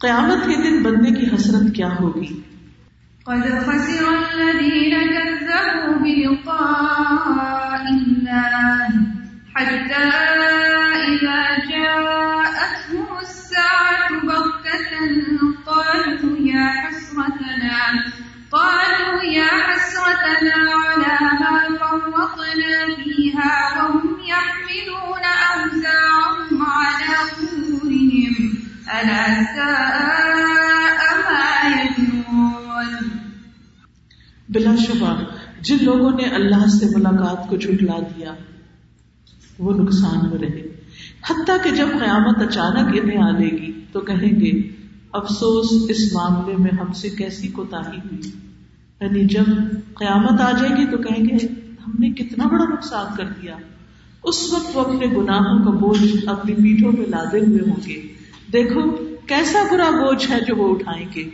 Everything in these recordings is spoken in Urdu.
قیامت کے دن بندے کی حسرت کیا ہوگی؟ قد خسر الذين كذبوا بلقاء الله حتى إذا جاءتهم الساعة بغتة قالوا يا حسرتنا، قالوا يا حسرتنا ألا ساء ما يزنون بلا شبہ، جن لوگوں نے اللہ سے ملاقات کو جھٹلا دیا، وہ نقصان میں رہے۔ حتیٰ کہ جب قیامت اچانک انہیں آ لے گی، تو کہیں گے، افسوس، اس معاملے میں ہم سے کیسی کوتا ہوئی؟ یعنی جب قیامت آ جائے گی، تو کہیں گے، ہم نے کتنا بڑا نقصان کر دیا۔ اس وقت وہ اپنے گناہوں کا بوجھ اپنی پیٹھوں پہ لادے ہوئے ہوں گے۔ دیکھو، کیسا برا بوجھ ہے جو وہ اٹھائیں گے۔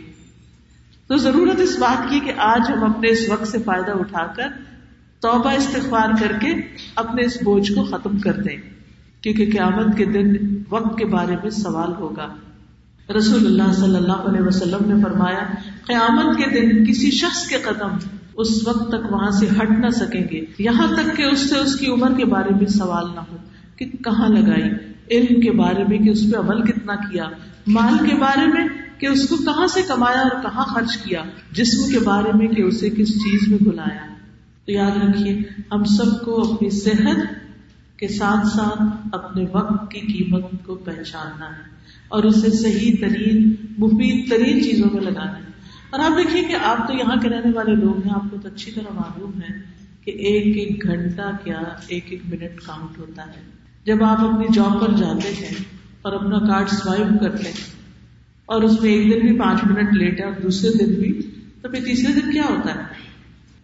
تو ضرورت اس بات کی کہ آج ہم اپنے اس وقت سے فائدہ اٹھا کر توبہ استغفار کر کے اپنے اس بوجھ کو ختم کر دیں، کیونکہ قیامت کے دن وقت کے بارے میں سوال ہوگا۔ رسول اللہ صلی اللہ علیہ وسلم نے فرمایا، قیامت کے دن کسی شخص کے قدم اس وقت تک وہاں سے ہٹ نہ سکیں گے۔ یہاں تک کہ اس سے اس کی عمر کے بارے میں سوال نہ ہو کہ کہاں لگائی۔ علم کے بارے میں کہ اس پہ عمل کتنا کیا، مال کے بارے میں کہ اس کو کہاں سے کمایا اور کہاں خرچ کیا، جسم کے بارے میں کہ اسے کس چیز میں بلایا۔ تو یاد رکھیے، ہم سب کو اپنی صحت کے ساتھ ساتھ اپنے وقت کی قیمت کو پہچاننا ہے اور اسے صحیح ترین، مفید ترین چیزوں میں لگانا ہے۔ اور آپ دیکھیے کہ آپ تو یہاں کے رہنے والے لوگ ہیں، آپ کو تو اچھی طرح معلوم ہے کہ ایک ایک گھنٹہ کیا، ایک ایک منٹ کاؤنٹ ہوتا ہے۔ جب آپ اپنی جاب پر جاتے ہیں اور اپنا کارڈ سوائپ کرتے ہیں اور اس میں ایک دن بھی پانچ منٹ لیٹ ہے اور دوسرے دن بھی، تو پھر تیسرے دن کیا ہوتا ہے؟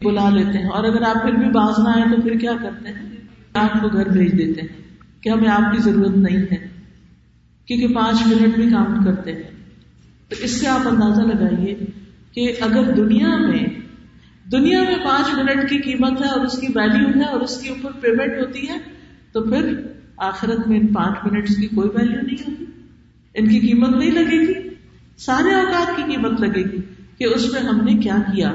بلا لیتے ہیں۔ اور اگر آپ پھر بھی باز نہ آئے تو پھر کیا کرتے ہیں؟ آپ کو گھر بھیج دیتے ہیں کہ ہمیں آپ کی ضرورت نہیں ہے، کیونکہ پانچ منٹ بھی کام کرتے ہیں۔ تو اس سے آپ اندازہ لگائیے کہ اگر دنیا میں دنیا میں پانچ منٹ کی قیمت ہے اور اس کی ویلو ہے اور اس کے اوپر پیمنٹ ہوتی ہے، تو پھر آخرت میں ان پانچ منٹ کی کوئی ویلو نہیں ہوگی۔ ان کی قیمت نہیں لگے گی۔ سارے اوقات کی قیمت لگے گی کہ اس میں ہم نے کیا کیا۔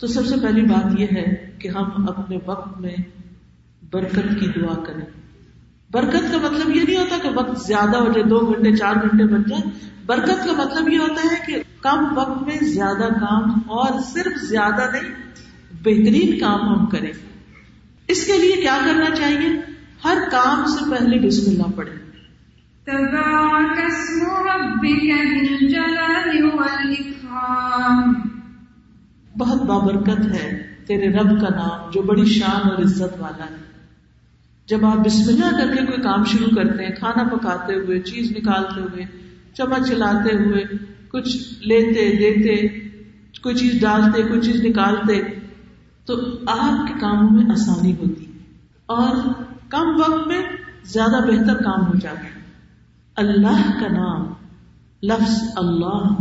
تو سب سے پہلی بات یہ ہے کہ ہم اپنے وقت میں برکت کی دعا کریں۔ برکت کا مطلب یہ نہیں ہوتا کہ وقت زیادہ ہو جائے، دو گھنٹے، چار گھنٹے بن جائے۔ برکت کا مطلب یہ ہوتا ہے کہ کم وقت میں زیادہ کام اور صرف زیادہ نہیں، بہترین کام ہم کریں۔ اس کے لیے کیا کرنا چاہیے؟ ہر کام سے پہلے بسم اللہ پڑھیں تبارك اسم والإكرام بہت بابرکت ہے تیرے رب کا نام جو بڑی شان اور عزت والا ہے۔ جب آپ بسم اللہ کر کے کوئی کام شروع کرتے ہیں کھانا پکاتے ہوئے چیز نکالتے ہوئے چمچ چلاتے ہوئے کچھ لیتے دیتے کوئی چیز ڈالتے کوئی چیز نکالتے تو آپ کے کاموں میں آسانی ہوتی اور کم وقت میں زیادہ بہتر کام ہو جاتا ہے۔ اللہ کا نام، لفظ اللہ،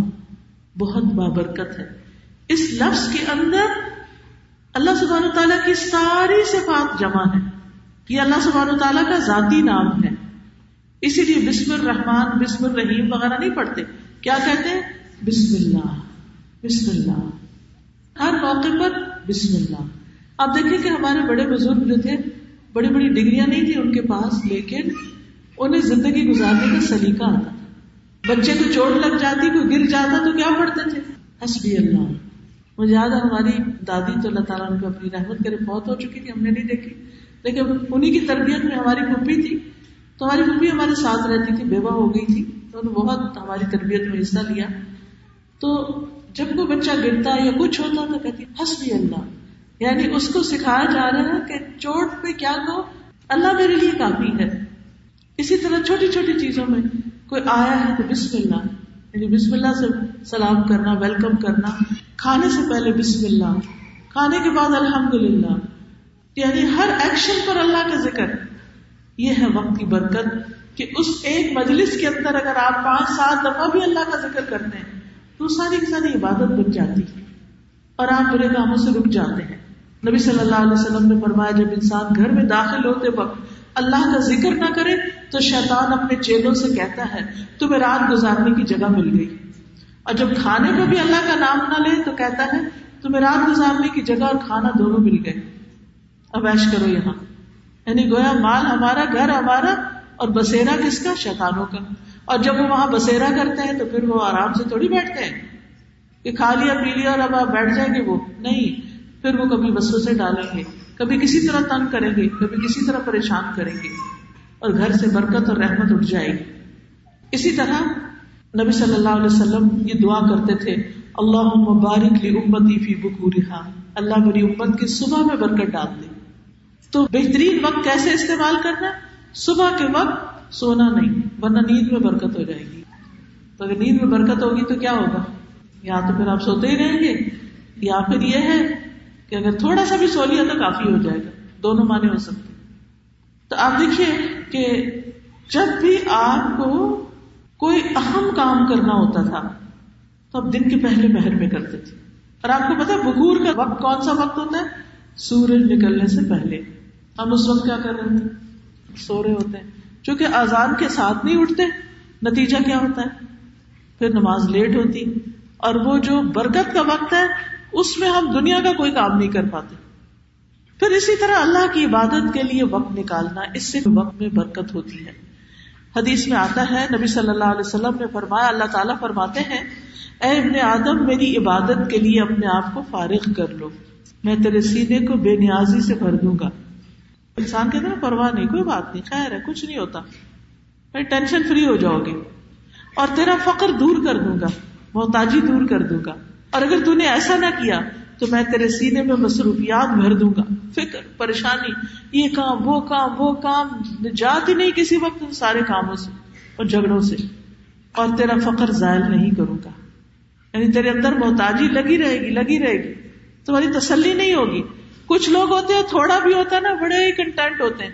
بہت بابرکت ہے۔ اس لفظ کے اندر اللہ سبحانہ تعالیٰ کی ساری صفات جمع ہے یہ اللہ سبحانہ تعالیٰ کا ذاتی نام ہے۔ اسی لیے بسم الرحمان بسم الرحیم وغیرہ نہیں پڑھتے۔ کیا کہتے ہیں؟ بسم اللہ بسم اللہ۔ ہر موقع پر بسم اللہ۔ آپ دیکھیں کہ ہمارے بڑے بزرگ جو تھے بڑی بڑی ڈگریاں نہیں تھی ان کے پاس، لیکن انہیں زندگی گزارنے کا سلیقہ آتا۔ تھا بچے کو چوٹ لگ جاتی، کوئی گر جاتا تو کیا پڑھتے تھے؟ حسبی اللہ۔ مجھے یاد ہے ہماری دادی تو اللہ تعالیٰ ان کو اپنی رحمت کرے بہت ہو چکی تھی، ہم نے نہیں دیکھی۔ لیکن انہیں کی تربیت میں ہماری پھوپھی تھی۔ تو ہماری پھوپھی ہمارے ساتھ رہتی تھی، بیوہ ہو گئی تھی۔ تو انہوں نے بہت ہماری تربیت میں حصہ لیا۔ تو جب کوئی بچہ گرتا یا کچھ ہوتا تو کہتی، حسبی اللہ۔ یعنی اس کو سکھایا جا رہا ہے کہ چوٹ پہ کیا کہو؟ اللہ میرے لیے کافی ہے۔ اسی طرح چھوٹی چھوٹی چیزوں میں کوئی آیا ہے تو بسم اللہ یعنی بسم اللہ سے سلام کرنا، ویلکم کرنا، کھانے سے پہلے بسم اللہ، کھانے کے بعد الحمد للہ یعنی ہر ایکشن پر اللہ کا ذکر۔ یہ ہے وقت کی برکت کہ اس ایک مجلس کے اندر اگر آپ پانچ سات دفعہ بھی اللہ کا ذکر کرتے ہیں تو ساری کی ساری عبادت بن جاتی ہے اور آپ برے کاموں سے رک جاتے ہیں۔ نبی صلی اللہ علیہ وسلم نے فرمایا، جب انسان گھر میں داخل ہوتے وقت اللہ کا ذکر نہ کرے، تو شیطان اپنے چیلوں سے کہتا ہے، تمہیں رات گزارنے کی جگہ مل گئی۔ اور جب کھانے کو بھی اللہ کا نام نہ لے، تو کہتا ہے، تمہیں رات گزارنے کی جگہ اور کھانا دونوں مل گئے۔ اب ایش کرو یہاں۔ یعنی گویا مال ہمارا، گھر ہمارا، اور بسیرا کس کا؟ شیطانوں کا۔ اور جب وہ وہاں بسیرا کرتے ہیں، تو پھر وہ آرام سے تھوڑی بیٹھتے ہیں۔ کہ کھا لیا، پی لیا اور اب آپ بیٹھ جائیں گے وہ۔ نہیں پھر وہ کبھی بسوں سے ڈالیں گے، کبھی کسی طرح تنگ کریں گے، کبھی کسی طرح پریشان کریں گے، اور گھر سے برکت اور رحمت اٹھ جائے گی۔ اسی طرح نبی صلی اللہ علیہ وسلم یہ دعا کرتے تھے اللہ مبارک لی امتی فی بکورہا، اللہ میری امت کی صبح میں برکت ڈال دے۔ تو بہترین وقت کیسے استعمال کرنا صبح کے وقت سونا نہیں، ورنہ نیند میں برکت ہو جائے گی۔ تو اگر نیند میں برکت ہوگی تو کیا ہوگا؟ یا تو پھر آپ سوتے ہی رہیں گے، یا پھر یہ ہے کہ اگر تھوڑا سا بھی سو لیا تو کافی ہو جائے گا، دونوں معنی ہو سکتے تو آپ دیکھیے کہ جب بھی آپ کو کوئی اہم کام کرنا ہوتا تھا، تو آپ دن کے پہلے پہر میں کرتے تھے۔ اور آپ کو پتا بکور کا وقت کون سا وقت ہوتا ہے؟ سورج نکلنے سے پہلے۔ ہم اس وقت کیا کر رہے تھے؟ سو رہے ہوتے ہیں۔ چونکہ آزان کے ساتھ نہیں اٹھتے، نتیجہ کیا ہوتا ہے؟ پھر نماز لیٹ ہوتی۔ اور وہ جو برکت کا وقت ہے اس میں ہم دنیا کا کوئی کام نہیں کر پاتے۔ پھر اسی طرح اللہ کی عبادت کے لیے وقت نکالنا اس سے وقت میں برکت ہوتی ہے۔ حدیث میں آتا ہے، نبی صلی اللہ علیہ وسلم نے فرمایا، اللہ تعالیٰ فرماتے ہیں، اے ابن آدم، میری عبادت کے لیے اپنے آپ کو فارغ کر لو۔ میں تیرے سینے کو بے نیازی سے بھر دوں گا۔ انسان کہتے ہیں، پرواہ نہیں، کوئی بات نہیں، خیر ہے، کچھ نہیں ہوتا۔ میں ٹینشن فری ہو جاؤ گے۔ اور تیرا فخر دور کر دوں گا، محتاجی دور کر دوں گا۔ اور اگر نے ایسا نہ کیا تو میں تیرے سینے میں مصروفیات بھر دوں گا۔ فکر، پریشانی، یہ کام، وہ کام وہ کام۔ جات ہی نہیں کسی وقت سارے کاموں سے اور جھگڑوں سے۔ اور تیرا فخر ظاہر نہیں کروں گا۔ یعنی تیرے اندر محتاجی لگی رہے گی، لگی رہے گی۔ تمہاری تسلی نہیں ہوگی۔ کچھ لوگ ہوتے ہیں، تھوڑا بھی ہوتا ہے نا، بڑے ہی کنٹینٹ ہوتے ہیں۔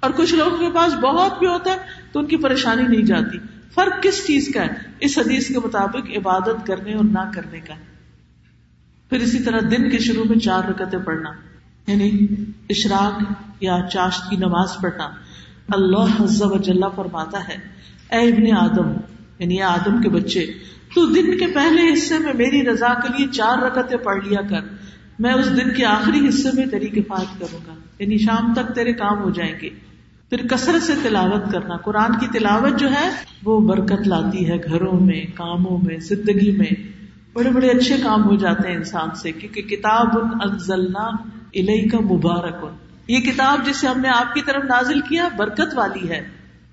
اور کچھ لوگوں کے پاس بہت بھی ہوتا ہے تو ان کی پریشانی نہیں جاتی۔ فرق کس چیز کا ہے؟ اس حدیث کے مطابق عبادت کرنے اور نہ کرنے کا پھر اسی طرح دن کے شروع میں چار رکتیں پڑھنا یعنی اشراق یا چاشت کی نماز پڑھنا۔ اللہ حضب و فرماتا ہے، اے ابن آدم یعنی آدم کے بچے، تو دن کے پہلے حصے میں میری رضا کے لیے چار رکتیں پڑھ لیا کر۔ میں اس دن کے آخری حصے میں تیری کفایت کروں گا یعنی شام تک تیرے کام ہو جائیں گے۔ پھر کثرت سے تلاوت کرنا۔ قرآن کی تلاوت جو ہے، وہ برکت لاتی ہے گھروں میں، کاموں میں، زندگی میں۔ بڑے بڑے اچھے کام ہو جاتے ہیں انسان سے، کیونکہ کتاب انزلنا الہی کا مبارک۔ یہ کتاب جسے ہم نے آپ کی طرف نازل کیا، برکت والی ہے۔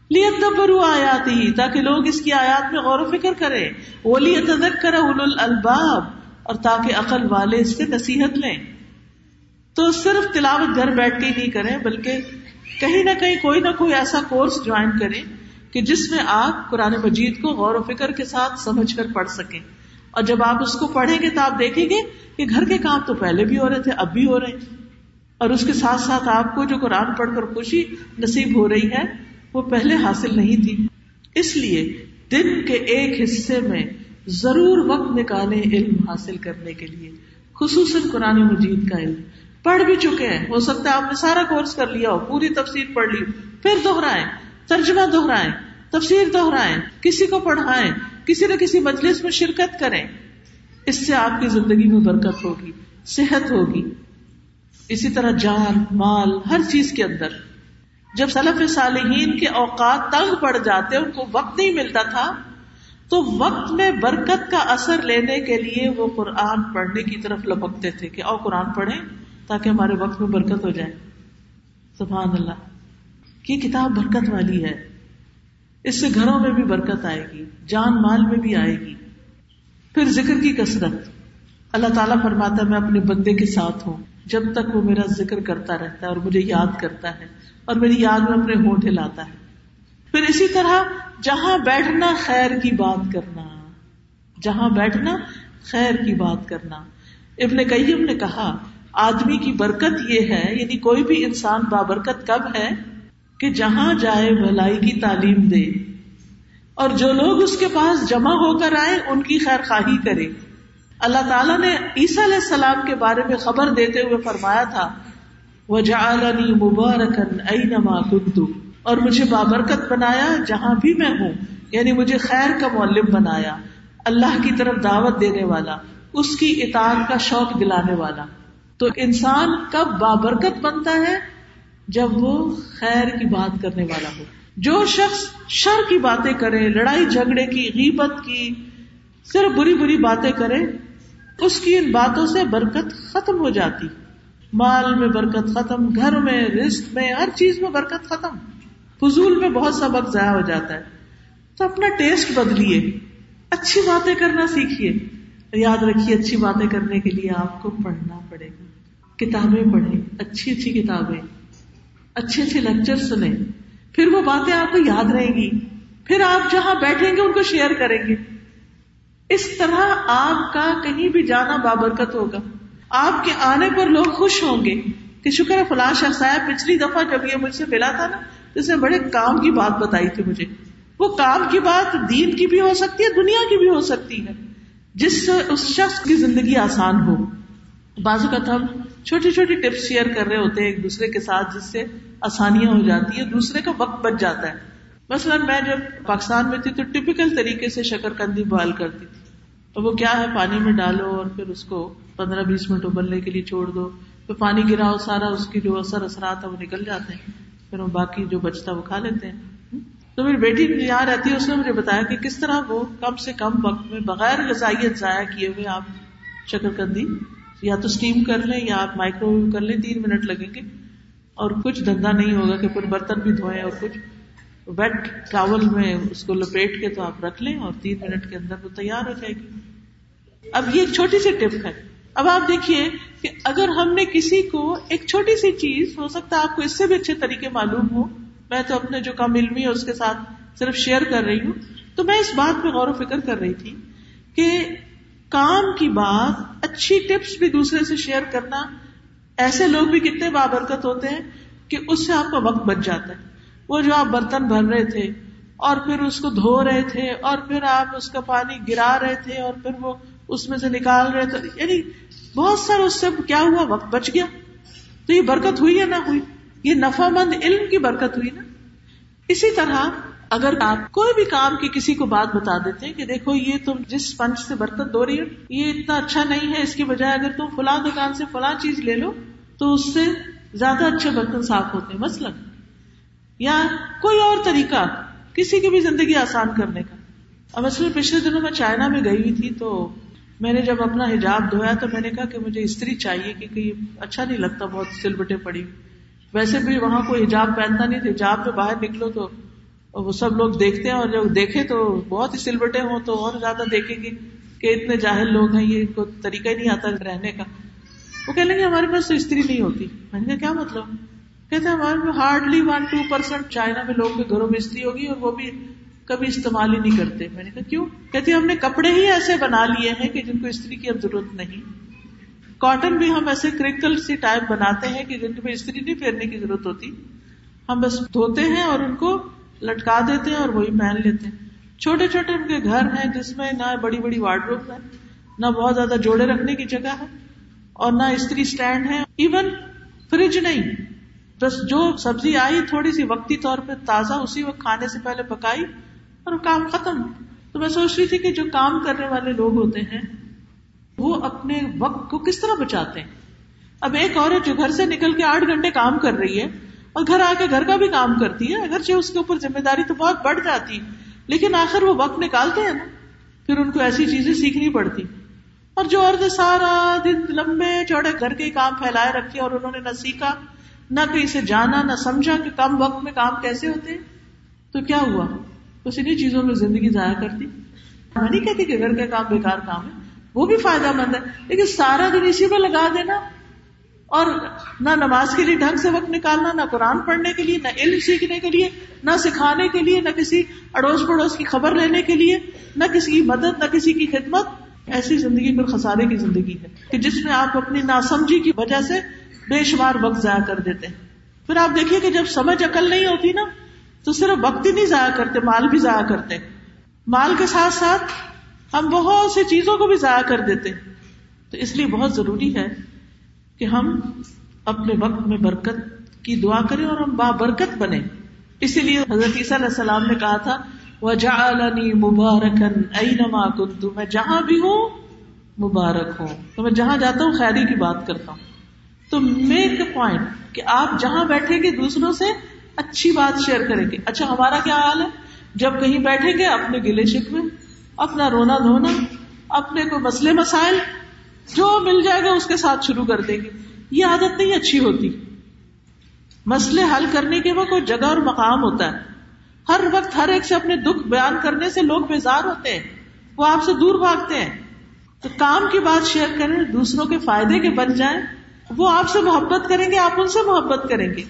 لیت آیات ہی تاکہ لوگ اس کی آیات میں غور و فکر کریں۔ وہ لیت کر الباب اور تاکہ عقل والے اس سے نصیحت لیں۔ تو صرف تلاوت گھر بیٹھ کے نہیں کریں، بلکہ کہیں نہ کہیں کوئی نہ کوئی ایسا کورس جوائن کریں کہ جس میں آپ قرآن مجید کو غور و فکر کے ساتھ سمجھ کر پڑھ سکیں۔ اور جب آپ اس کو پڑھیں گے تو آپ دیکھیں گے کہ گھر کے کام تو پہلے بھی ہو رہے تھے، اب بھی ہو رہے ہیں۔ اور اس کے ساتھ ساتھ آپ کو جو قرآن پڑھ کر خوشی نصیب ہو رہی ہے، وہ پہلے حاصل نہیں تھی۔ اس لیے دن کے ایک حصے میں ضرور وقت نکالے علم حاصل کرنے کے لیے، خصوصاً قرآن مجید کا علم۔ پڑھ بھی چکے ہیں۔ ہو سکتا ہے آپ نے سارا کورس کر لیا ہو، پوری تفسیر پڑھ لی۔ پھر دوہرائیں ترجمہ دوہرائیں تفسیر دوہرائیں کسی کو پڑھائیں، کسی نہ کسی مجلس میں شرکت کریں۔ اس سے آپ کی زندگی میں برکت ہوگی، صحت ہوگی۔ اسی طرح جان، مال، ہر چیز کے اندر۔ جب سلف صالحین کے اوقات تنگ پڑ جاتے، ان کو وقت نہیں ملتا تھا، تو وقت میں برکت کا اثر لینے کے لیے وہ قرآن پڑھنے کی طرف لپکتے تھے کہ او قرآن پڑھیں۔ تاکہ ہمارے وقت میں برکت ہو جائے۔ سبحان اللہ۔ یہ کتاب برکت والی ہے۔ اس سے گھروں میں بھی برکت آئے گی، جان مال میں بھی آئے گی۔ پھر ذکر کی کثرت۔ اللہ تعالیٰ فرماتا ہے، میں اپنے بندے کے ساتھ ہوں۔ جب تک وہ میرا ذکر کرتا رہتا ہے اور مجھے یاد کرتا ہے اور میری یاد میں اپنے ہونٹ ہلاتا ہے۔ پھر اسی طرح جہاں بیٹھنا خیر کی بات کرنا۔ جہاں بیٹھنا خیر کی بات کرنا۔ ابن قیم نے کہا آدمی کی برکت یہ ہے یعنی کوئی بھی انسان بابرکت کب ہے کہ جہاں جائے بھلائی کی تعلیم دے۔ اور جو لوگ اس کے پاس جمع ہو کر آئے، ان کی خیر خواہی کرے۔ اللہ تعالیٰ نے عیسیٰ علیہ السلام کے بارے میں خبر دیتے ہوئے فرمایا تھا وہ جعلنی مبارکن اینما کنتو اور مجھے بابرکت بنایا جہاں بھی میں ہوں یعنی مجھے خیر کا معلم بنایا، اللہ کی طرف دعوت دینے والا، اس کی اطاعت کا شوق دلانے والا۔ تو انسان کب بابرکت بنتا ہے جب وہ خیر کی بات کرنے والا ہو۔ جو شخص شر کی باتیں کرے، لڑائی جھگڑے کی، غیبت کی، صرف بری بری باتیں کرے، اس کی ان باتوں سے برکت ختم ہو جاتی۔ مال میں برکت ختم، گھر میں، رزق میں، ہر چیز میں برکت ختم۔ فضول میں بہت سا وقت ضائع ہو جاتا ہے۔ تو اپنا ٹیسٹ بدلیے، اچھی باتیں کرنا سیکھیے۔ یاد رکھیے، اچھی باتیں کرنے کے لیے آپ کو پڑھنا پڑے گا کتابیں پڑھیں، اچھی اچھی کتابیں، اچھے اچھے لیکچر سنیں۔ پھر وہ باتیں آپ کو یاد رہیں گی۔ پھر آپ جہاں بیٹھیں گے، ان کو شیئر کریں گے۔ اس طرح آپ کا کہیں بھی جانا بابرکت ہوگا۔ آپ کے آنے پر لوگ خوش ہوں گے کہ شکر ہے فلاں شخص آیا۔ پچھلی دفعہ جب یہ مجھ سے ملا تھا نا، اس نے بڑے کام کی بات بتائی تھی مجھے۔ وہ کام کی بات دین کی بھی ہو سکتی ہے، دنیا کی بھی ہو سکتی ہے۔ جس سے اس شخص کی زندگی آسان ہو۔ بازو کا ہم چھوٹی چھوٹی ٹپس شیئر کر رہے ہوتے ہیں ایک دوسرے کے ساتھ، جس سے آسانیاں ہو جاتی ہے دوسرے کا وقت بچ جاتا ہے۔ مثلاً میں جب پاکستان میں تھی تو ٹپکل طریقے سے شکر کندی بوائل کرتی تھی۔ تو وہ کیا ہے؟ پانی میں ڈالو اور پھر اس کو پندرہ بیس منٹ ابلنے کے لیے چھوڑ دو۔ پھر پانی گراؤ، سارا اس کی جو اثر اثرات ہے وہ نکل جاتے ہیں۔ پھر وہ باقی جو بچتا وہ کھا لیتے ہیں۔ تو میری بیٹی یہاں رہتی ہے، اس نے مجھے بتایا کہ کس طرح وہ کم سے کم وقت میں بغیر غذائیت ضائع کیے ہوئے آپ شکر کندی یا تو اسٹیم کر لیں یا آپ مائکرو ویو کر لیں، تین منٹ لگیں گے۔ اور کچھ دھندا نہیں ہوگا کہ پھر برتن بھی دھوئیں اور کچھ۔ ویٹ ٹاول میں اس کو لپیٹ کے تو آپ رکھ لیں اور تین منٹ کے اندر وہ تیار ہو جائے گی۔ اب یہ ایک چھوٹی سی ٹپ ہے۔ اب آپ دیکھیے کہ اگر ہم نے کسی کو ایک چھوٹی سی چیز، ہو سکتا ہے آپ کو اس سے بھی اچھے طریقے معلوم ہو میں تو اپنے جو کم علمی ہے اس کے ساتھ صرف شیئر کر رہی ہوں۔ تو میں اس بات پہ غور و فکر کر رہی تھی کہ کام کی بات اچھی ٹپس بھی دوسرے سے شیئر کرنا، ایسے لوگ بھی کتنے بابرکت ہوتے ہیں کہ اس سے آپ کا وقت بچ جاتا ہے۔ وہ جو آپ برتن بھر رہے تھے اور پھر اس کو دھو رہے تھے اور پھر آپ اس کا پانی گرا رہے تھے اور پھر وہ اس میں سے نکال رہے تھے یعنی بہت سارا اس سے کیا ہوا؟ وقت بچ گیا۔ تو یہ برکت ہوئی یا نہ ہوئی؟ یہ نفع مند علم کی برکت ہوئی نا۔ اسی طرح اگر آپ کوئی بھی کام کی کسی کو بات بتا دیتے ہیں کہ دیکھو یہ تم جس پنچ سے برکت دو رہی ہو، یہ اتنا اچھا نہیں ہے، اس کی بجائے اگر تم فلاں دکان سے فلاں چیز لے لو، تو اس سے زیادہ اچھے برتن صاف ہوتے ہیں، مثلاً۔ یا کوئی اور طریقہ، کسی کی بھی زندگی آسان کرنے کا۔ اب اصل پچھلے دنوں میں چائنا میں گئی ہوئی تھی، تو میں نے جب اپنا حجاب دھویا تو میں نے کہا کہ مجھے استری چاہیے، کیونکہ اچھا نہیں لگتا، بہت سلبٹے پڑی۔ ویسے بھی وہاں کوئی حجاب پہنتا نہیں تھا حجاب پہ باہر نکلو تو وہ سب لوگ دیکھتے ہیں، اور جب دیکھے تو بہت ہی سلبٹے ہوں تو اور زیادہ دیکھیں گے کہ اتنے جاہل لوگ ہیں، یہ کو طریقہ ہی نہیں آتا رہنے کا۔ وہ کہہ لیں گے ہمارے پاس تو استری نہیں ہوتی۔ میں نے کہا، کیا مطلب؟ کہتے ہیں، ہمارے میں hardly one two percent China میں لوگوں کے گھروں میں استری ہوگی اور وہ بھی کبھی استعمال ہی نہیں کرتے۔ میں نے کہا، کیوں؟ کہتے ہم نے کپڑے ہی ایسے بنا لیے ہیں کہ جن کو استری کی اب ضرورت نہیں۔ کاٹن بھی ہم ایسے کریکل سی ٹائپ بناتے ہیں کہ جن میں استری نہیں پھیرنے کی ضرورت ہوتی۔ ہم بس دھوتے ہیں اور ان کو لٹکا دیتے ہیں اور وہی پہن لیتے ہیں۔ چھوٹے چھوٹے ان کے گھر ہیں، جس میں نہ بڑی بڑی وارڈ روم ہے، نہ بہت زیادہ جوڑے رکھنے کی جگہ ہے اور نہ استری اسٹینڈ ہے۔ ایون فریج نہیں، بس جو سبزی آئی، تھوڑی سی وقتی طور پہ تازہ اسی وقت کھانے سے پہلے پکائی اور کام ختم۔ تو میں سوچ رہی تھی کہ جو کام کرنے والے لوگ ہوتے ہیں وہ اپنے وقت کو کس طرح بچاتے ہیں؟ اب ایک عورت جو گھر سے نکل کے آٹھ گھنٹے کام کر رہی ہے اور گھر آ کے گھر کا بھی کام کرتی ہے، اگرچہ اس کے اوپر ذمہ داری تو بہت بڑھ جاتی، لیکن آخر وہ وقت نکالتے ہیں نا، پھر ان کو ایسی چیزیں سیکھنی پڑتی۔ اور جو عورتیں سارا دن لمبے چوڑے گھر کے کام پھیلائے رکھے اور انہوں نے نہ سیکھا، نہ کہیں سے جانا، نہ سمجھا کہ کم وقت میں کام کیسے ہوتے تو کیا ہوا؟ بس انہیں چیزوں میں زندگی ضائع کرتی۔ میں نہیں کہتی کہ گھر کا کام بیکار کام ہے۔ وہ بھی فائدہ مند ہے۔ لیکن سارا دن اسی پہ لگا دینا اور نہ نماز کے لیے ڈھنگ سے وقت نکالنا، نہ قرآن پڑھنے کے لیے، نہ علم سیکھنے کے لیے، نہ سکھانے کے لیے، نہ کسی اڑوس پڑوس کی خبر لینے کے لیے، نہ کسی کی مدد، نہ کسی کی خدمت۔ ایسی زندگی پر خسارے کی زندگی ہے کہ جس میں آپ اپنی ناسمجھی کی وجہ سے بے شمار وقت ضائع کر دیتے ہیں۔ پھر آپ دیکھیے کہ جب سمجھ عقل نہیں ہوتی نا، تو صرف وقت ہی نہیں ضائع کرتے، مال بھی ضائع کرتے۔ مال کے ساتھ ساتھ ہم بہت سی چیزوں کو بھی ضائع کر دیتے تو اس لیے بہت ضروری ہے کہ ہم اپنے وقت میں برکت کی دعا کریں اور ہم بابرکت بنے اسی لیے حضرت عیسیٰ علیہ السلام نے کہا تھا وجعلنی مبارکن اینما کنت میں جہاں بھی ہوں، مبارک ہوں۔ تو میں جہاں جاتا ہوں خیری کی بات کرتا ہوں۔ تو میک پوائنٹ کہ آپ جہاں بیٹھیں گے، دوسروں سے اچھی بات شیئر کریں گے۔ اچھا ہمارا کیا حال ہے؟ جب کہیں بیٹھیں گے اپنے گلے شکوے اپنا رونا دھونا، اپنے کو مسئلے مسائل، جو مل جائے گا اس کے ساتھ شروع کر دیں گے۔ یہ عادت نہیں اچھی ہوتی۔ مسئلے حل کرنے کے وہ کوئی جگہ اور مقام ہوتا ہے۔ ہر وقت ہر ایک سے اپنے دکھ بیان کرنے سے لوگ بیزار ہوتے ہیں۔ وہ آپ سے دور بھاگتے ہیں۔ تو کام کی بات شیئر کریں، دوسروں کے فائدے کے بن جائیں، وہ آپ سے محبت کریں گے، آپ ان سے محبت کریں گے۔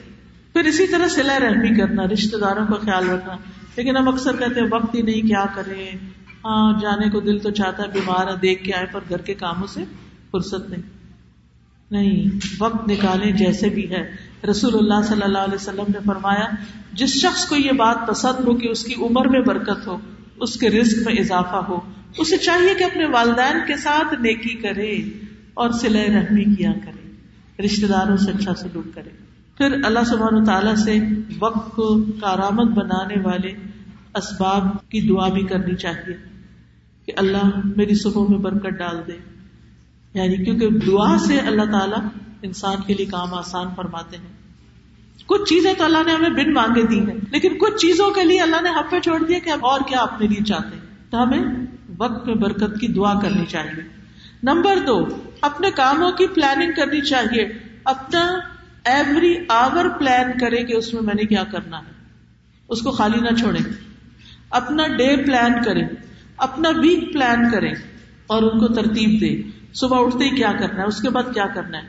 پھر اسی طرح سلا رحمی کرنا رشتے داروں کا خیال رکھنا۔ لیکن ہم اکثر کہتے ہیں، وقت ہی نہیں، کیا کریں؟ ہاں جانے کو دل تو چاہتا ہے، بیمار ہے، دیکھ کے آئے، پر گھر کے کاموں سے فرصت نہیں۔ نہیں، وقت نکالے جیسے بھی ہے۔ رسول اللہ صلی اللہ علیہ وسلم نے فرمایا، جس شخص کو یہ بات پسند ہو کہ اس کی عمر میں برکت ہو، اس کے رزق میں اضافہ ہو، اسے چاہیے کہ اپنے والدین کے ساتھ نیکی کرے اور سلح رحمی کیا کرے رشتے داروں سے اچھا سلوک کرے۔ پھر اللہ سبحانہ تعالیٰ سے وقت کو کارآمد بنانے والے اسباب کی دعا بھی کرنی چاہیے۔ کہ اللہ میری صبح میں برکت ڈال دے۔ یعنی کیونکہ دعا سے اللہ تعالیٰ انسان کے لیے کام آسان فرماتے ہیں۔ کچھ چیزیں تو اللہ نے ہمیں بن مانگے دی ہیں، لیکن کچھ چیزوں کے لیے اللہ نے ہم پہ چھوڑ دیا کہ ہم اور کیا اپنے لیے چاہتے ہیں۔ تو ہمیں وقت میں برکت کی دعا کرنی چاہیے۔ نمبر دو، اپنے کاموں کی پلاننگ کرنی چاہیے۔ اپنا ایوری آور پلان کرے کہ اس میں میں نے کیا کرنا ہے۔ اس کو خالی نہ چھوڑے اپنا ڈے پلان کرے اپنا ویک پلان کرے اور ان کو ترتیب دے صبح اٹھتے ہی کیا کرنا ہے؟ اس کے بعد کیا کرنا ہے؟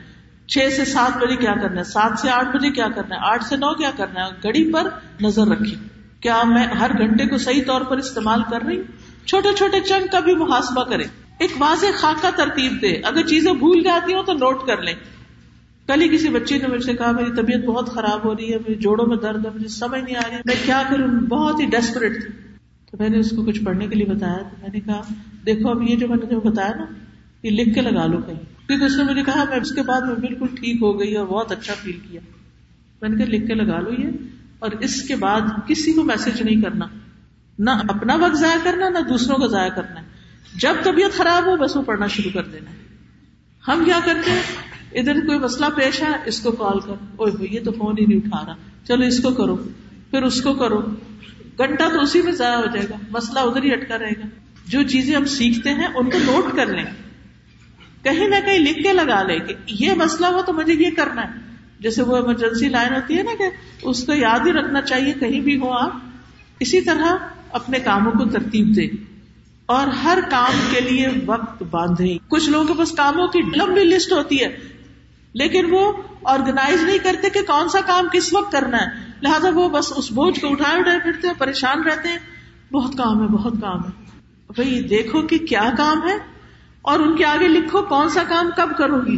چھ سے سات بجے کیا کرنا ہے؟ سات سے آٹھ بجے کیا کرنا ہے؟ آٹھ سے نو کیا کرنا ہے؟ گڑی پر نظر رکھی کیا میں ہر گھنٹے کو صحیح طور پر استعمال کر رہی ہوں؟ چھوٹے چھوٹے چنگ کا بھی محاسبہ کرے ایک واضح خاکہ ترتیب دے اگر چیزیں بھول جاتی ہوں تو نوٹ کر لیں۔ کل ہی کسی بچے نے مجھ سے کہا، میری طبیعت بہت خراب ہو رہی ہے میری جوڑوں میں درد ہے، مجھے سمجھ نہیں آ رہی میں کیا کروں؟ بہت ہی ڈیسپریٹ تھی۔ تو میں نے اس کو کچھ پڑھنے کے لیے بتایا تو میں نے کہا، دیکھو اب یہ جو میں نے بتایا نا، یہ لکھ کے لگا لو کہیں۔ کیونکہ اس نے مجھے کہا، میں اس کے بعد میں بالکل ٹھیک ہو گئی اور بہت اچھا فیل کیا۔ میں نے کہا، لکھ کے لگا لو یہ۔ اور اس کے بعد کسی کو میسج نہیں کرنا۔ نہ اپنا وقت ضائع کرنا، نہ دوسروں کا ضائع کرنا۔ ہے جب طبیعت خراب ہو، بس وہ پڑھنا شروع کر دینا۔ ہم کیا کرتے ہیں؟ ادھر کوئی مسئلہ پیش ہے اس کو کال کر۔ یہ تو فون ہی نہیں اٹھا رہا۔ چلو اس کو کرو۔ پھر اس کو کرو۔ گھنٹہ تو اسی میں ضائع ہو جائے گا، مسئلہ ادھر ہی اٹکا رہے گا۔ جو چیزیں ہم سیکھتے ہیں، ان کو نوٹ کر لیں۔ کہیں نہ کہیں لکھ کے لگا لے کہ یہ مسئلہ ہو تو مجھے یہ کرنا ہے۔ جیسے وہ ایمرجنسی لائن ہوتی ہے نا کہ اس کو یاد ہی رکھنا چاہیے، کہیں بھی ہو آپ۔ اسی طرح اپنے کاموں کو ترتیب دے اور ہر کام کے لیے وقت باندھے کچھ لوگوں کے پاس کاموں کی لمبی لسٹ ہوتی ہے۔ لیکن وہ آرگنائز نہیں کرتے کہ کون سا کام کس وقت کرنا ہے۔ لہٰذا وہ بس اس بوجھ کو اٹھائے اٹھائے پھرتے ہیں، پریشان رہتے ہیں۔ بہت کام ہے، بہت کام ہے۔ بھائی، دیکھو کہ کیا کام ہے اور ان کے آگے لکھو کون سا کام کب کرو گی۔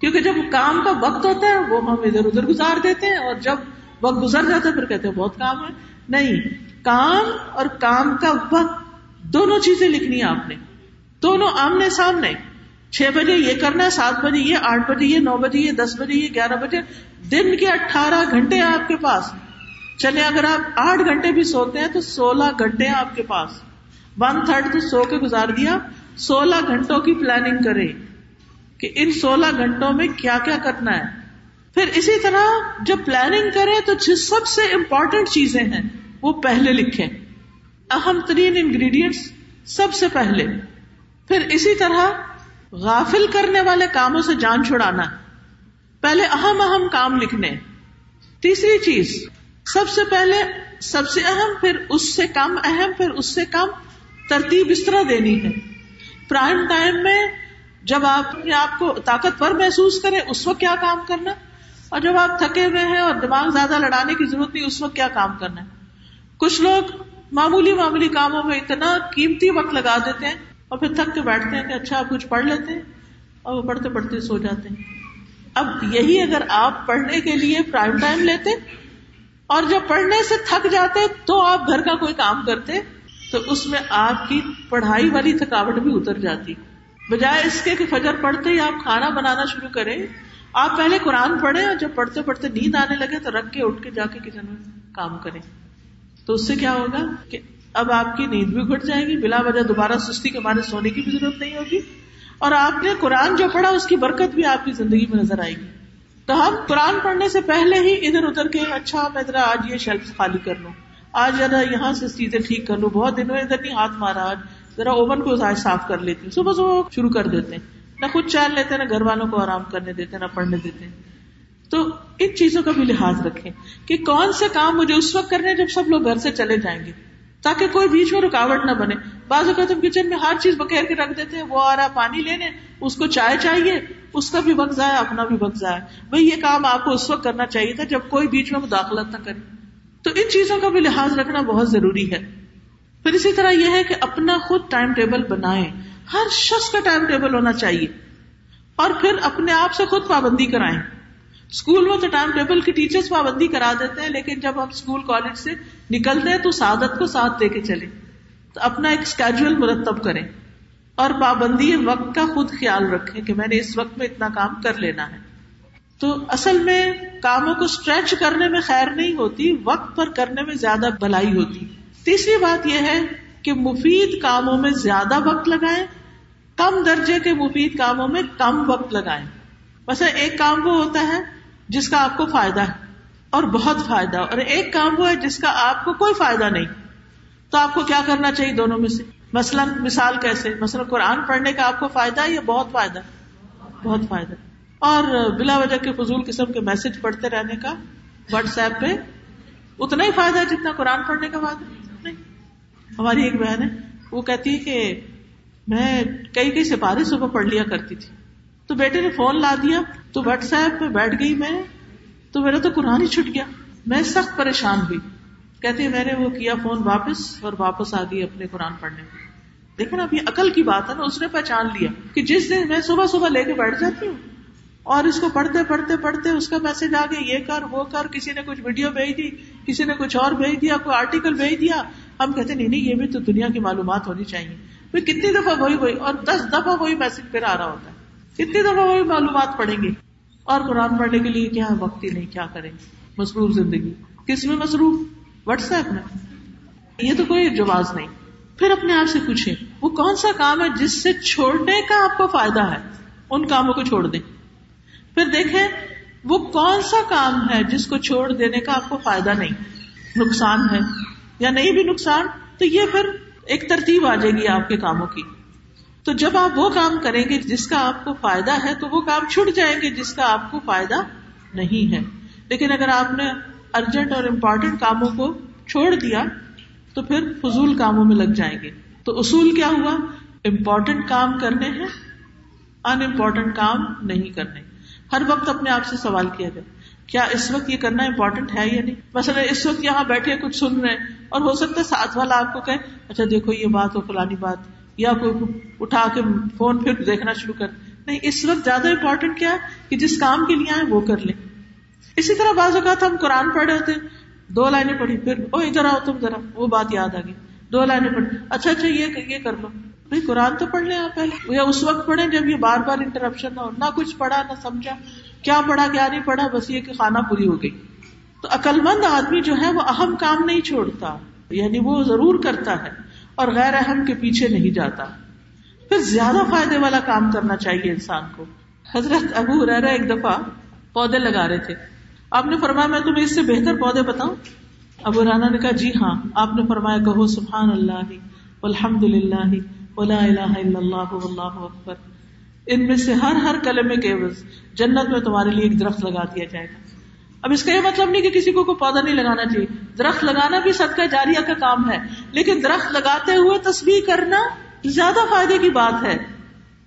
کیونکہ جب کام کا وقت ہوتا ہے، وہ ہم ادھر ادھر گزار دیتے ہیں اور جب وقت گزر جاتا ہے، پھر کہتے ہیں، بہت کام ہے۔ نہیں، کام اور کام کا وقت، دونوں چیزیں لکھنی ہے آپ نے۔ دونوں آمنے سامنے۔ چھ بجے یہ کرنا ہے، سات بجے یہ، آٹھ بجے یہ، نو بجے یہ، دس بجے یہ، گیارہ بجے، دن کے اٹھارہ گھنٹے آپ کے پاس۔ چلے اگر آپ آٹھ گھنٹے بھی سوتے ہیں تو سولہ گھنٹے آپ کے پاس۔ ون تھرڈ تو سو کے گزار دیا۔ سولہ گھنٹوں کی پلاننگ کرے کہ ان سولہ گھنٹوں میں کیا کیا کرنا ہے۔ پھر اسی طرح جب پلاننگ کرے تو جس سب سے امپورٹنٹ چیزیں ہیں۔ وہ پہلے لکھیں۔ اہم ترین انگریڈینٹس سب سے پہلے۔ پھر اسی طرح غافل کرنے والے کاموں سے جان چھڑانا، پہلے اہم اہم کام لکھنے۔ تیسری چیز، سب سے پہلے سب سے اہم، پھر اس سے کم اہم، پھر اس سے کم ترتیب اس طرح دینی ہے۔ پرائم ٹائم میں جب آپ اپنے آپ کو طاقتور محسوس کریں، اس وقت کیا کام کرنا؟ اور جب آپ تھکے ہوئے ہیں اور دماغ زیادہ لڑانے کی ضرورت نہیں، اس وقت کیا کام کرنا ہے؟ کچھ لوگ معمولی معمولی کاموں میں اتنا قیمتی وقت لگا دیتے ہیں اور پھر تھک کے بیٹھتے ہیں کہ اچھا آپ کچھ پڑھ لیتے ہیں، اور وہ پڑھتے پڑھتے سو جاتے ہیں۔ اب یہی اگر آپ پڑھنے کے لیے پرائم ٹائم لیتے، اور جب پڑھنے سے تھک جاتے تو آپ گھر کا کوئی کام کرتے، تو اس میں آپ کی پڑھائی والی تھکاوٹ بھی اتر جاتی۔ بجائے اس کے کہ فجر پڑھتے ہی آپ کھانا بنانا شروع کریں۔ آپ پہلے قرآن پڑھیں اور جب پڑھتے پڑھتے نیند آنے لگے تو رکھ کے اٹھ کے جا کے کچن میں کام کریں۔ تو اس سے کیا ہوگا کہ اب آپ کی نیند بھی گھٹ جائے گی، بلا وجہ دوبارہ سستی کے مارے سونے کی بھی ضرورت نہیں ہوگی۔ اور آپ نے قرآن جو پڑھا، اس کی برکت بھی آپ کی زندگی میں نظر آئے گی۔ تو ہم قرآن پڑھنے سے پہلے ہی ادھر ادھر کے اچھا میں ذرا آج یہ شیلف خالی کر لوں۔ آج ذرا یہاں سے چیزیں ٹھیک کر لوں۔ بہت دنوں ادھر نہیں، ہاتھ مارا۔ آج ذرا اوون کو آج صاف کر لیتی ہوں۔ صبح صبح شروع کر دیتے ہیں۔ نہ خود چین لیتے، نہ گھر والوں کو آرام کرنے دیتے، نہ پڑھنے دیتے۔ تو ان چیزوں کا بھی لحاظ رکھیں کہ کون سے کام مجھے اس وقت کرنے جب سب لوگ گھر سے چلے جائیں گے۔ تاکہ کوئی بیچ میں رکاوٹ نہ بنے۔ بعض اوقات ہم کچن میں ہر چیز بکیر کے رکھ دیتے ہیں، وہ آ رہا پانی لینے اس کو چائے چاہیے، اس کا بھی وقت ضائع، اپنا بھی وقت ضائع۔ بھائی، یہ کام آپ کو اس وقت کرنا چاہیے تھا جب کوئی بیچ میں مداخلت نہ کرے۔ تو ان چیزوں کا بھی لحاظ رکھنا بہت ضروری ہے۔ پھر اسی طرح یہ ہے کہ اپنا خود ٹائم ٹیبل بنائے ہر شخص کا ٹائم ٹیبل ہونا چاہیے۔ اور پھر اپنے آپ سے خود پابندی کرائیں۔ اسکول میں تو ٹائم ٹیبل کی ٹیچرس پابندی کرا دیتے ہیں، لیکن جب ہم اسکول کالج سے نکلتے ہیں تو سعادت کو ساتھ دے کے چلے تو اپنا ایک اسکیجل مرتب کریں۔ اور پابندی وقت کا خود خیال رکھیں کہ میں نے اس وقت میں اتنا کام کر لینا ہے۔ تو اصل میں کاموں کو اسٹریچ کرنے میں خیر نہیں ہوتی، وقت پر کرنے میں زیادہ بلائی ہوتی۔ تیسری بات یہ ہے کہ مفید کاموں میں زیادہ وقت لگائیں، کم درجے کے مفید کاموں میں کم وقت لگائیں۔ ویسے ایک کام وہ ہوتا ہے جس کا آپ کو فائدہ ہے اور بہت فائدہ اور ایک کام وہ ہے جس کا آپ کو کوئی فائدہ نہیں تو آپ کو کیا کرنا چاہیے دونوں میں سے؟ مثلاً مثال کیسے؟ مثلاً قرآن پڑھنے کا آپ کو فائدہ ہے یا بہت فائدہ؟ بہت فائدہ۔ اور بلا وجہ کے فضول قسم کے میسج پڑھتے رہنے کا واٹس ایپ پہ اتنا ہی فائدہ ہے جتنا قرآن پڑھنے کا فائدہ نہیں۔ ہماری ایک بہن ہے، وہ کہتی ہے کہ میں کئی کئی سپارے صبح پڑھ لیا کرتی تھی۔ تو بیٹے نے فون لا دیا، تو واٹس ایپ پہ بیٹھ گئی میں، تو میرا تو قرآن ہی چھٹ گیا۔ میں سخت پریشان ہوئی۔ کہتی میں نے وہ کیا فون واپس اور واپس آ گئی اپنے قرآن پڑھنے۔ میں لیکن اب یہ عقل کی بات ہے نا، اس نے پہچان لیا کہ جس دن میں صبح صبح لے کے بیٹھ جاتی ہوں اور اس کو پڑھتے پڑھتے پڑھتے اس کا میسج آ گیا، یہ کر، وہ کر، کسی نے کچھ ویڈیو بھیج دی، کسی نے کچھ اور بھیج دیا، کوئی آرٹیکل بھیج دیا۔ ہم کہتے نہیں نہیں، یہ بھی تو دنیا کی معلومات ہونی چاہیے۔ پھر کتنی دفعہ وہی وہی اور دس دفعہ وہی میسج پھر آ رہا ہوتا ہے۔ کتنی دفعہ وہی معلومات پڑھیں گے اور قرآن پڑھنے کے لیے کیا وقت ہی نہیں، کیا کریں؟ مصروف زندگی۔ کس میں مصروف؟ واٹس ایپ میں۔ یہ تو کوئی جواز نہیں۔ پھر اپنے آپ سے پوچھے وہ کون سا کام ہے جس سے چھوڑنے کا آپ کو فائدہ ہے؟ ان کاموں کو چھوڑ دیں۔ پھر دیکھیں، وہ کون سا کام ہے جس کو چھوڑ دینے کا آپ کو فائدہ نہیں؟ نقصان ہے یا نہیں بھی نقصان؟ تو یہ پھر ایک ترتیب آ جائے گی آپ کے کاموں کی۔ تو جب آپ وہ کام کریں گے جس کا آپ کو فائدہ ہے، تو وہ کام چھٹ جائیں گے جس کا آپ کو فائدہ نہیں ہے۔ لیکن اگر آپ نے ارجنٹ اور امپورٹنٹ کاموں کو چھوڑ دیا، تو پھر فضول کاموں میں لگ جائیں گے۔ تو اصول کیا ہوا؟ امپورٹنٹ کام کرنے ہیں ان امپورٹنٹ کام نہیں کرنے۔ ہر وقت اپنے آپ سے سوال کیا جائے۔ کیا اس وقت یہ کرنا امپورٹنٹ ہے یا نہیں؟ مثلا اس وقت یہاں بیٹھے کچھ سن رہے ہیں اور ہو سکتا ہے ساتھ والا آپ کو کہ اچھا دیکھو یہ بات ہو فلانی بات یا کوئی اٹھا کے فون پھر دیکھنا شروع کر۔ نہیں، اس وقت زیادہ امپورٹنٹ کیا ہے کہ جس کام کے لیے آئے وہ کر لیں۔ اسی طرح بعض اوقات ہم قرآن پڑھ رہے ہوتے دو لائنیں پڑھی، پھر او ادھر آؤ تم ذرا، وہ بات یاد آ گئی۔ دو لائنیں پڑھی اچھا اچھا یہ یہ کر لو۔ بھائی قرآن تو پڑھ لیں آپ پہلے۔ یا اس وقت پڑھیں جب یہ بار بار انٹرپشن نہ ہو، نہ کچھ پڑھا، نہ سمجھا، کیا پڑھا، کیا نہیں پڑھا، بس یہ کہ کھانا پوری ہو گئی۔ تو عقل مند آدمی جو ہے وہ اہم کام نہیں چھوڑتا یعنی وہ ضرور کرتا ہے۔ اور غیر اہم کے پیچھے نہیں جاتا۔ پھر زیادہ فائدے والا کام کرنا چاہیے انسان کو۔ حضرت ابو رحرا ایک دفعہ پودے لگا رہے تھے۔ آپ نے فرمایا، میں تمہیں اس سے بہتر پودے بتاؤں؟ ابو رانا نے کہا جی ہاں۔ آپ نے فرمایا، کہو سبحان اللہ الحمد للہ ولا الہ الا اللہ واللہ اکبر۔ ان میں سے ہر ہر کلمے کے عوض جنت میں تمہارے لیے ایک درخت لگا دیا جائے گا۔ اب اس کا یہ مطلب نہیں کہ کسی کو کوئی پودا نہیں لگانا چاہیے۔ درخت لگانا بھی صدقہ جاریہ کا کام ہے، لیکن درخت لگاتے ہوئے تصویر کرنا زیادہ فائدے کی بات ہے۔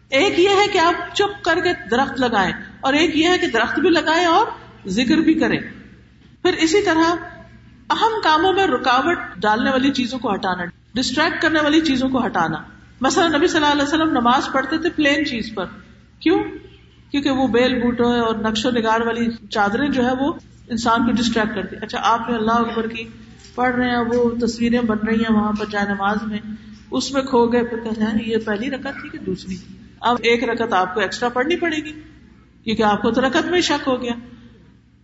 ایک یہ ہے کہ آپ چپ کر کے درخت لگائیں اور ایک یہ ہے کہ درخت بھی لگائیں اور ذکر بھی کریں۔ پھر اسی طرح اہم کاموں میں رکاوٹ ڈالنے والی چیزوں کو ہٹانا ڈسٹریکٹ کرنے والی چیزوں کو ہٹانا۔ مثلا نبی صلی اللہ علیہ وسلم نماز پڑھتے تھے پلین چیز پر۔ کیوں؟ کیونکہ وہ بیل بوٹو اور نقش و نگار والی چادریں جو ہے وہ انسان کو ڈسٹریکٹ کرتی اچھا آپ نے اللہ اکبر کی پڑھ رہے ہیں وہ تصویریں بن رہی ہیں وہاں پر جائے نماز میں۔ اس میں کھو گئے، پھر کہتے ہیں، یہ پہلی رکت تھی کہ دوسری؟ اب ایک رکت آپ کو ایکسٹرا پڑھنی پڑے گی، کیونکہ آپ کو تو رکت میں شک ہو گیا۔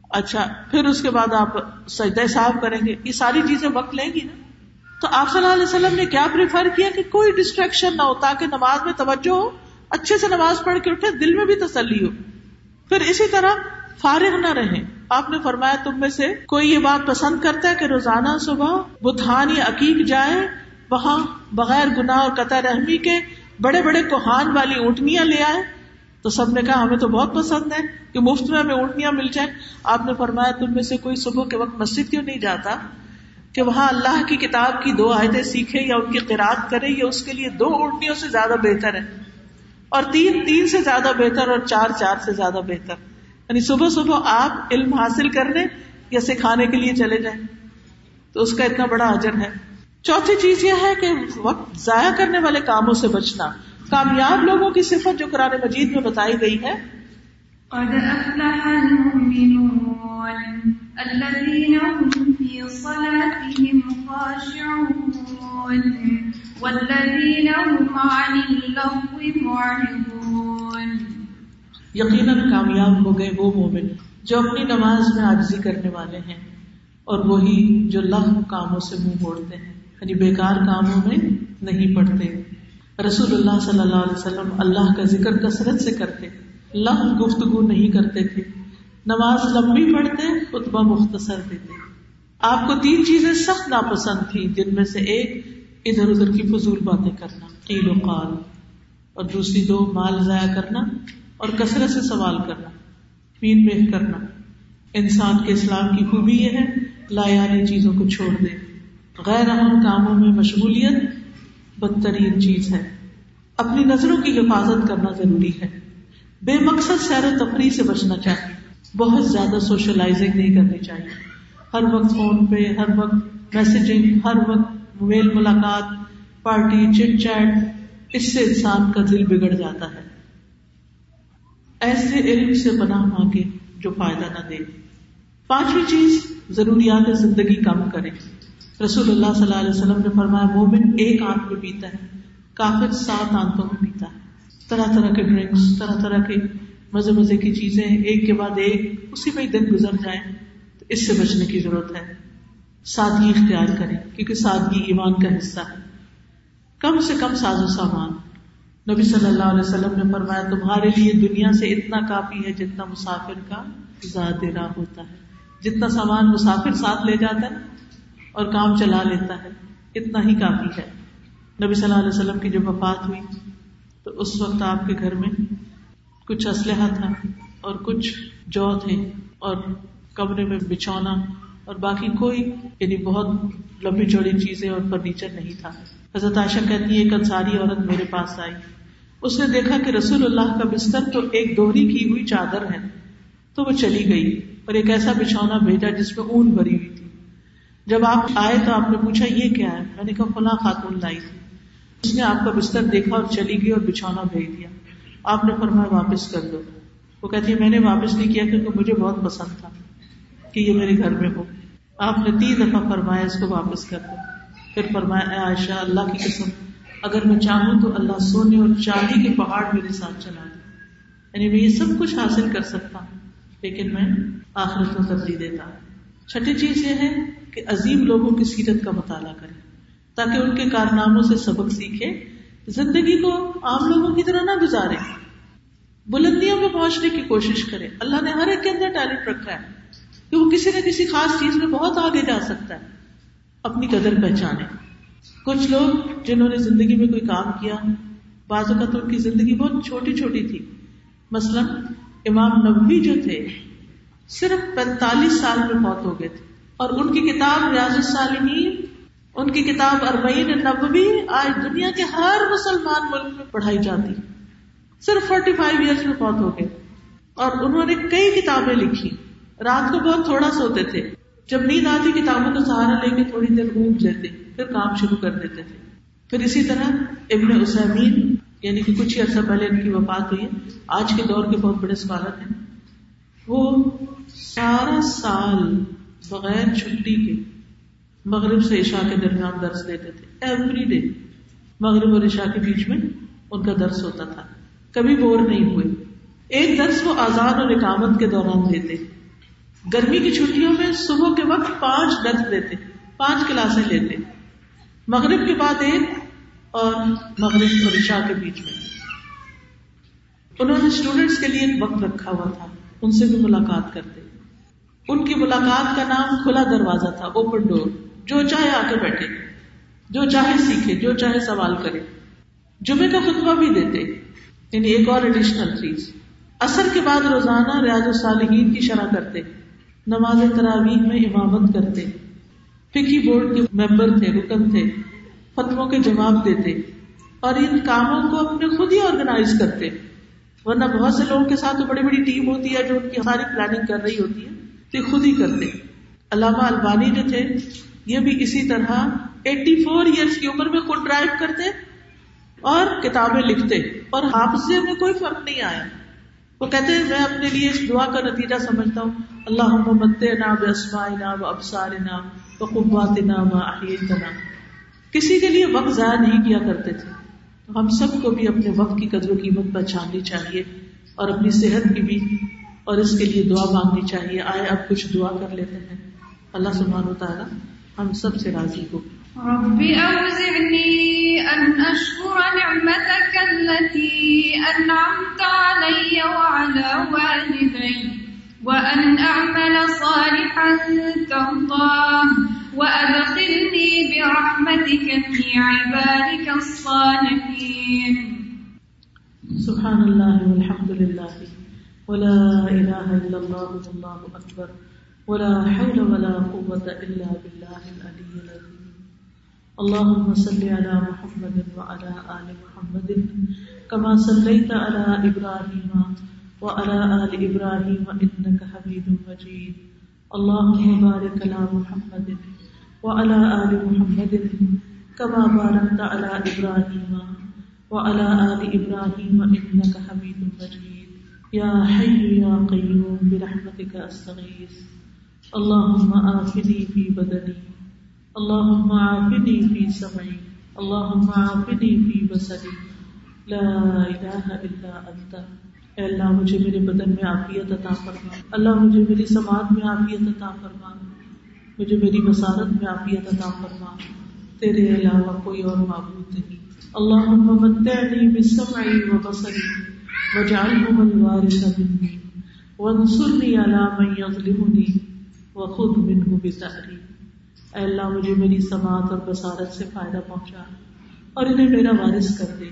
اچھا پھر اس کے بعد آپ سجدہ صاف کریں گے۔ یہ ساری چیزیں وقت لیں گی نا۔ تو آپ صلی اللہ علیہ وسلم نے کیا پریفر کیا کہ کوئی ڈسٹریکشن نہ ہو تاکہ نماز میں توجہ ہو؟ اچھے سے نماز پڑھ کے اٹھے، دل میں بھی تسلی ہو۔ پھر اسی طرح فارغ نہ رہیں۔ آپ نے فرمایا، تم میں سے کوئی یہ بات پسند کرتا ہے کہ روزانہ صبح بدھان یا عقیق جائے، وہاں بغیر گناہ اور قطع رحمی کے بڑے بڑے کوہان والی اونٹنیاں لے آئے۔ تو سب نے کہا، ہمیں تو بہت پسند ہے کہ مفت میں ہمیں اونٹنیاں مل جائیں۔ آپ نے فرمایا، تم میں سے کوئی صبح کے وقت مسجد کیوں نہیں جاتا کہ وہاں اللہ کی کتاب کی دو آیتیں سیکھے یا ان کی قرآد کرے یا اس کے لیے دو اونٹنیوں سے زیادہ بہتر ہے؟ اور تین تین سے زیادہ بہتر اور چار چار سے زیادہ بہتر۔ یعنی صبح صبح آپ علم حاصل کرنے یا سکھانے کے لیے چلے جائیں۔ تو اس کا اتنا بڑا اجر ہے۔ چوتھی چیز یہ ہے کہ وقت ضائع کرنے والے کاموں سے بچنا۔ کامیاب لوگوں کی صفت جو قرآن مجید میں بتائی گئی ہے۔ قد أفلح المؤمنون الذين هم في صلاتهم خاشعون۔ والذين هم عن اللغو معرضون۔ یقیناً کامیاب ہو گئے وہ مومن جو اپنی نماز میں عاجزی کرنے والے ہیں اور وہی جو لغ کاموں سے منہ موڑتے ہیں یعنی بیکار کاموں میں نہیں پڑتے رسول اللہ صلی اللہ علیہ وسلم اللہ کا ذکر کثرت سے کرتے لم گفتگو نہیں کرتے تھے۔ نماز لمبی پڑھتے، خطبہ مختصر دیتے۔ آپ کو تین چیزیں سخت ناپسند تھی جن میں سے ایک ادھر ادھر کی فضول باتیں کرنا قیل و قال، اور دوسری دو، مال ضائع کرنا اور کثرت سے سوال کرنا، مین میخ کرنا۔ انسان کے اسلام کی خوبی یہ ہے لایانی چیزوں کو چھوڑ دے۔ غیر اہم کاموں میں مشغولیت بدترین چیز ہے۔ اپنی نظروں کی حفاظت کرنا ضروری ہے۔ بے مقصد سیر و تفریح سے بچنا چاہیے۔ بہت زیادہ سوشلائزنگ نہیں کرنی چاہیے۔ ہر وقت فون پہ، ہر وقت میسجنگ ہر وقت میل ملاقات، پارٹی، چٹ چیٹ، اس سے انسان کا دل بگڑ جاتا ہے۔ ایسے علم سے بنا مانگے جو فائدہ نہ دے۔ پانچویں چیز، ضروریات زندگی کم کرے۔ رسول اللہ صلی اللہ علیہ وسلم نے فرمایا، مومن ایک آنکھ میں پیتا ہے، کافر سات آنکھوں میں پیتا ہے۔ طرح طرح کے ڈرنکس، طرح طرح کے مزے مزے کی چیزیں، ایک کے بعد ایک، اسی میں دن گزر جائیں۔ تو اس سے بچنے کی ضرورت ہے۔ سادگی اختیار کریں، کیونکہ سادگی ایمان کا حصہ ہے۔ کم سے کم ساز و سامان۔ نبی صلی اللہ علیہ وسلم نے فرمایا، تمہارے لیے دنیا سے اتنا کافی ہے جتنا مسافر کا زیادہ ہوتا ہے۔ جتنا سامان مسافر ساتھ لے جاتا ہے اور کام چلا لیتا ہے، اتنا ہی کافی ہے۔ نبی صلی اللہ علیہ وسلم کی جب وفات ہوئی، تو اس وقت آپ کے گھر میں کچھ اسلحہ تھا اور کچھ جو تھے اور کمرے میں بچھونا۔ اور باقی کوئی یعنی بہت لمبی چوڑی چیزیں اور فرنیچر نہیں تھا۔ حضرت عائشہ کہتی ہے ایک انصاری عورت میرے پاس آئی۔ اس نے دیکھا کہ رسول اللہ کا بستر تو ایک دوہری کی ہوئی چادر ہے۔ تو وہ چلی گئی اور ایک ایسا بچھونا بھیجا جس میں اون بھری ہوئی تھی۔ جب آپ آئے تو آپ نے پوچھا، یہ کیا ہے؟ میں نے کہا، فلاں خاتون لائی تھی۔ اس نے آپ کا بستر دیکھا اور چلی گئی اور بچھونا بھیج دیا۔ آپ نے فرمایا، واپس کر دو۔ وہ کہتی ہے میں نے واپس نہیں کیا کیونکہ مجھے بہت پسند تھا کہ یہ میرے گھر میں ہو۔ آپ نے تین دفعہ فرمایا اس کو واپس کر دو۔ پھر فرمایا عائشہ، اللہ کی قسم، اگر میں چاہوں تو اللہ سونے اور چاندی کے پہاڑ میرے ساتھ چلا دے۔ یعنی میں یہ سب کچھ حاصل کر سکتا ہوں، لیکن میں آخرت میں ترجیح دیتا ہوں۔ چھٹی چیز یہ ہے کہ عظیم لوگوں کی سیرت کا مطالعہ کرے تاکہ ان کے کارناموں سے سبق سیکھے زندگی کو عام لوگوں کی طرح نہ گزارے بلندیوں میں پہنچنے کی کوشش کرے اللہ نے ہر ایک کے اندر ٹیلنٹ رکھا ہے۔ کہ وہ کسی نہ کسی خاص چیز میں بہت آگے جا سکتا ہے اپنی قدر پہچانے۔ کچھ لوگ جنہوں نے زندگی میں کوئی کام کیا، بعض اوقات ان کی زندگی بہت چھوٹی چھوٹی تھی۔ مثلا امام نبوی جو تھے، صرف پینتالیس سال میں موت ہو گئے تھے۔ اور ان کی کتاب ریاض الصالحین، ان کی کتاب اربعین نبوی آج دنیا کے ہر مسلمان ملک میں پڑھائی جاتی۔ صرف فورٹی فائیو ایئرس میں بہت ہو گئے۔ اور انہوں نے کئی کتابیں لکھی۔ رات کو بہت تھوڑا سوتے تھے۔ جب نیند آتی کتابوں کا سہارا لے کے تھوڑی دیر اونٹ لیتے پھر کام شروع کر دیتے تھے۔ پھر اسی طرح ابن اسمین یعنی کہ کچھ ہی عرصہ پہلے ان کی وفات ہوئی ہے، آج کے دور کے بہت بڑے اسکالر ہیں۔ وہ سارا سال بغیر چھٹی کے مغرب سے عشاء کے درمیان درس دیتے تھے۔ ایوری ڈے مغرب اور عشاء کے بیچ میں ان کا درس ہوتا تھا۔ کبھی بور نہیں ہوئے۔ ایک درس وہ آزاد اور اقامت کے دوران دیتے۔ گرمی کی چھٹیوں میں صبح کے وقت پانچ درس دیتے پانچ کلاسیں لیتے۔ مغرب کے بعد ایک اور مغرب اور عشاء کے بیچ میں۔ انہوں نے اسٹوڈینٹس کے لیے ایک وقت رکھا ہوا تھا، ان سے بھی ملاقات کرتے۔ ان کی ملاقات کا نام کھلا دروازہ تھا اوپن ڈور جو چاہے آ کے بیٹھے، جو چاہے سیکھے، جو چاہے سوال کرے۔ جمعے کا خطبہ بھی دیتے یعنی ایک اور ایڈیشنل چیز۔ اثر کے بعد روزانہ ریاض الصالحین کی شرح کرتے۔ نماز تراویح میں امامت کرتے۔ فکی بورڈ کے ممبر تھے، رکن تھے، فتووں کے جواب دیتے۔ اور ان کاموں کو اپنے خود ہی آرگنائز کرتے۔ ورنہ بہت سے لوگوں کے ساتھ تو بڑی بڑی ٹیم ہوتی ہے جو ان کی ہماری پلاننگ کر رہی ہوتی ہے، تو خود ہی کرتے۔ علامہ البانی جو تھے، یہ بھی اسی طرح ایٹی فور ایئرس کی عمر میں خود ڈرائیو کرتے اور کتابیں لکھتے۔ اور حافظے میں کوئی فرق نہیں آیا۔ وہ کہتے ہیں، میں اپنے لیے اس دعا کا نتیجہ سمجھتا ہوں۔ اللہ محمد نام اسما نام ابسار نام قبات نام کسی کے لیے وقت ضائع نہیں کیا کرتے تھے۔ تو ہم سب کو بھی اپنے وقت کی قدر و قیمت پہچاننی چاہیے اور اپنی صحت کی بھی اور اس کے لیے دعا مانگنی چاہیے۔ آئے اب کچھ دعا کر لیتے ہیں۔ اللہ سبحانہ تعالیٰ ہم سب سے راضی ہو۔ رب أوزعني أن أشكر نعمتك التي أنعمت علي وعلى والدي وأن أعمل صالحا ترضاه وأدخلني برحمتك في عبادك الصالحين. سبحان الله والحمد لله ولا إله إلا الله والله أكبر ولا حول ولا قوة إلا بالله العلي العظيم اللهم صل على محمد وعلى آل محمد كما صليت على إبراهيم وعلى آل إبراهيم إنك حميد مجيد. اللهم بارك على محمد وعلى آل محمد كما باركت على إبراهيم وعلى آل إبراهيم إنك حميد مجيد. يا حي يا قيوم برحمتك أستغيث. اللهم آفني في بدني اللهم عافني في سمعي، اللهم عافني في بصري. لا الہ الا انت اے اللہ، مجھے میرے بدن میں عافیت عطا فرما۔ اللہ، مجھے میری سماعت میں عافیت عطا فرما۔ مجھے میری بصارت میں عافیت عطا فرما۔ تیرے علاوہ کوئی اور معبود نہیں۔ اللهم متعني بسمعي وبصري واجعلهما الوارث مني وانصرني على من يظلمني وخذ منه بثأري اے اللہ، مجھے میری سماعت اور بصارت سے فائدہ پہنچا اور انہیں میرا وارث کر دے۔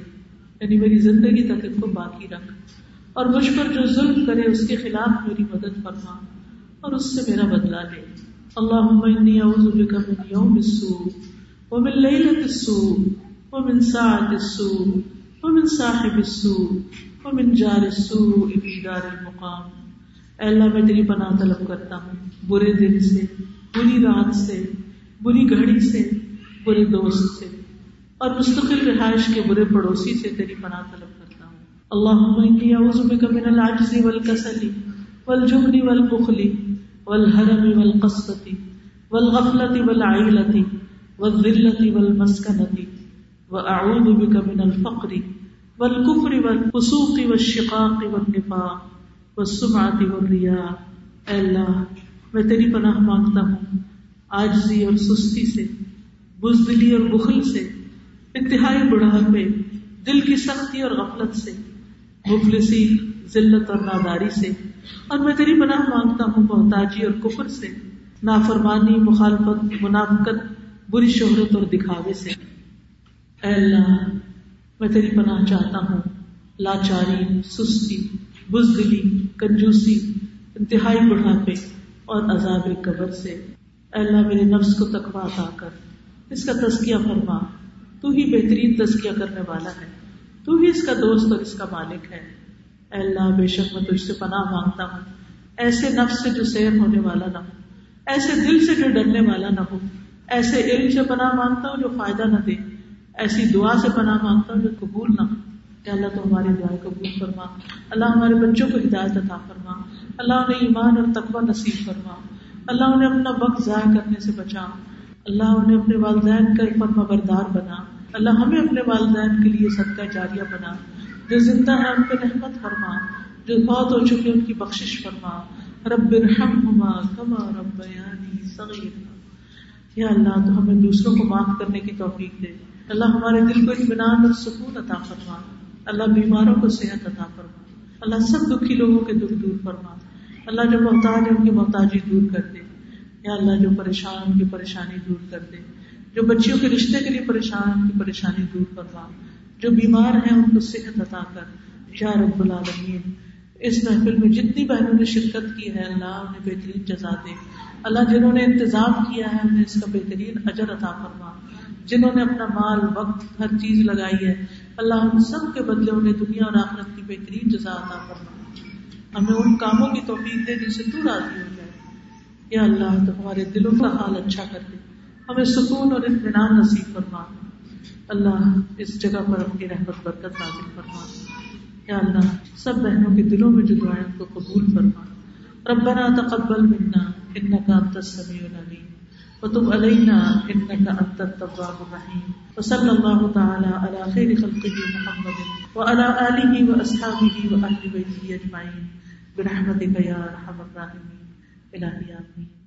یعنی میری زندگی تک ان کو باقی رکھ اور مجھ پر جو ظلم کرے، اس کے خلاف میری مدد فرما اور اس سے میرا بدلا لے۔ اللہ انی اعوذ بک من یوم السوء ومن لیلۃ السوء ومن ساعۃ السوء ومن صاحب السوء ومن جار السوء فی دار المقام۔ اے اللہ، میں تیری پناہ طلب کرتا ہوں، برے دن سے، بری رات سے بری گھڑی سے برے دوست سے، اور مستقل رہائش کے برے پڑوسی سے تیری پناہ طلب کرتا ہوں۔ اللہ اعوذ بک من العجز والکسل والجبن والبخل والحرم والقسوة والغفلة والعیلة والذلة والمسکنة واعوذ بک من الفقر والکفر والفسوق والشقاق والنفاق والسمعة والریاء اے اللہ، میں تیری پناہ مانگتا ہوں۔ آجزی اور سستی سے، بزدلی اور بخل سے، انتہائی بڑھاپے، دل کی سختی اور غفلت سے، مفلسی، ذلت اور ناداری سے۔ اور میں تیری پناہ مانگتا ہوں، محتاجی اور کفر سے، نافرمانی، مخالفت، منافقت، بری شہرت اور دکھاوے سے۔ اے اللہ، میں تیری پناہ چاہتا ہوں۔ لاچاری، سستی، بزدلی، کنجوسی، انتہائی بڑھاپے اور عذاب قبر سے۔ اللہ میرے نفس کو تقوا عطا کر، اس کا تزکیہ فرما۔ تو ہی بہترین تزکیہ کرنے والا ہے۔ تو ہی اس کا دوست اور اس کا مالک ہے۔ اے اللہ، بے شک میں تجھ سے پناہ مانگتا ہوں۔ ایسے نفس سے جو سیر ہونے والا نہ ہو۔ ایسے دل سے جو ڈرنے والا نہ ہو۔ ایسے علم سے پناہ مانگتا ہوں جو فائدہ نہ دے۔ ایسی دعا سے پناہ مانگتا ہوں جو قبول نہ ہو۔ کہ اللہ تو ہماری دعائیں قبول فرما۔ اللہ ہمارے بچوں کو ہدایت عطا فرما۔ اللہ انہیں ایمان اور تقوی نصیب فرما۔ اللہ انہیں اپنا وقت ضائع کرنے سے بچا۔ اللہ انہیں اپنے والدین کا فرما بردار بنا۔ اللہ ہمیں اپنے والدین کے لیے صدقہ جاریہ بنا۔ جو زندہ ہے ان پہ رحمت فرما۔ جو بہت ہو چکے ان کی بخشش فرما۔ رب الرحم کما رب یعنی صغیر یا اللہ تو ہمیں دوسروں کو معاف کرنے کی توفیق دے۔ اللہ ہمارے دل کو اطمینان اور سکون عطا فرما۔ اللہ بیماروں کو صحت عطا فرما۔ اللہ سب دکھی لوگوں کے دکھ دور فرما۔ اللہ جو محتاج ہے ان کی محتاجی دور کر دے۔ یا اللہ جو پریشان ان کی پریشانی دور کر دے۔ جو بچیوں کے رشتے کے لیے پریشان ان کی پریشانی دور فرما۔ جو بیمار ہیں ان کو صحت عطا کر۔ یا رب العالمین، اس محفل میں جتنی بہنوں نے شرکت کی ہے، اللہ انہیں بہترین جزا دے۔ اللہ جنہوں نے انتظام کیا ہے، انہیں اس کا بہترین اجر عطا فرما۔ جنہوں نے اپنا مال، وقت، ہر چیز لگائی ہے، اللہ ہم سب کے بدلے انہیں دنیا اور آخرت کی بہترین جزا عطا فرما۔ ہمیں ان کاموں کی توفیق دے جن سے تو راضی ہو جائے۔ یا اللہ تو ہمارے دلوں کا حال اچھا کر دے۔ ہمیں سکون اور اطمینان نصیب فرما۔ اللہ اس جگہ پر اپنی رحمت، برکت نازل فرما۔ یا اللہ سب بہنوں کے دلوں میں جو دعائیں کو قبول فرما۔ ربنا تقبل منا انك انت السميع العليم وتب علينا انك انت التواب الرحيم وصلى الله تعالى على خير خلقه محمد وعلى اله واصحابه واهل بيته اجمعين برحمتك يا ارحم الراحمين الهي امين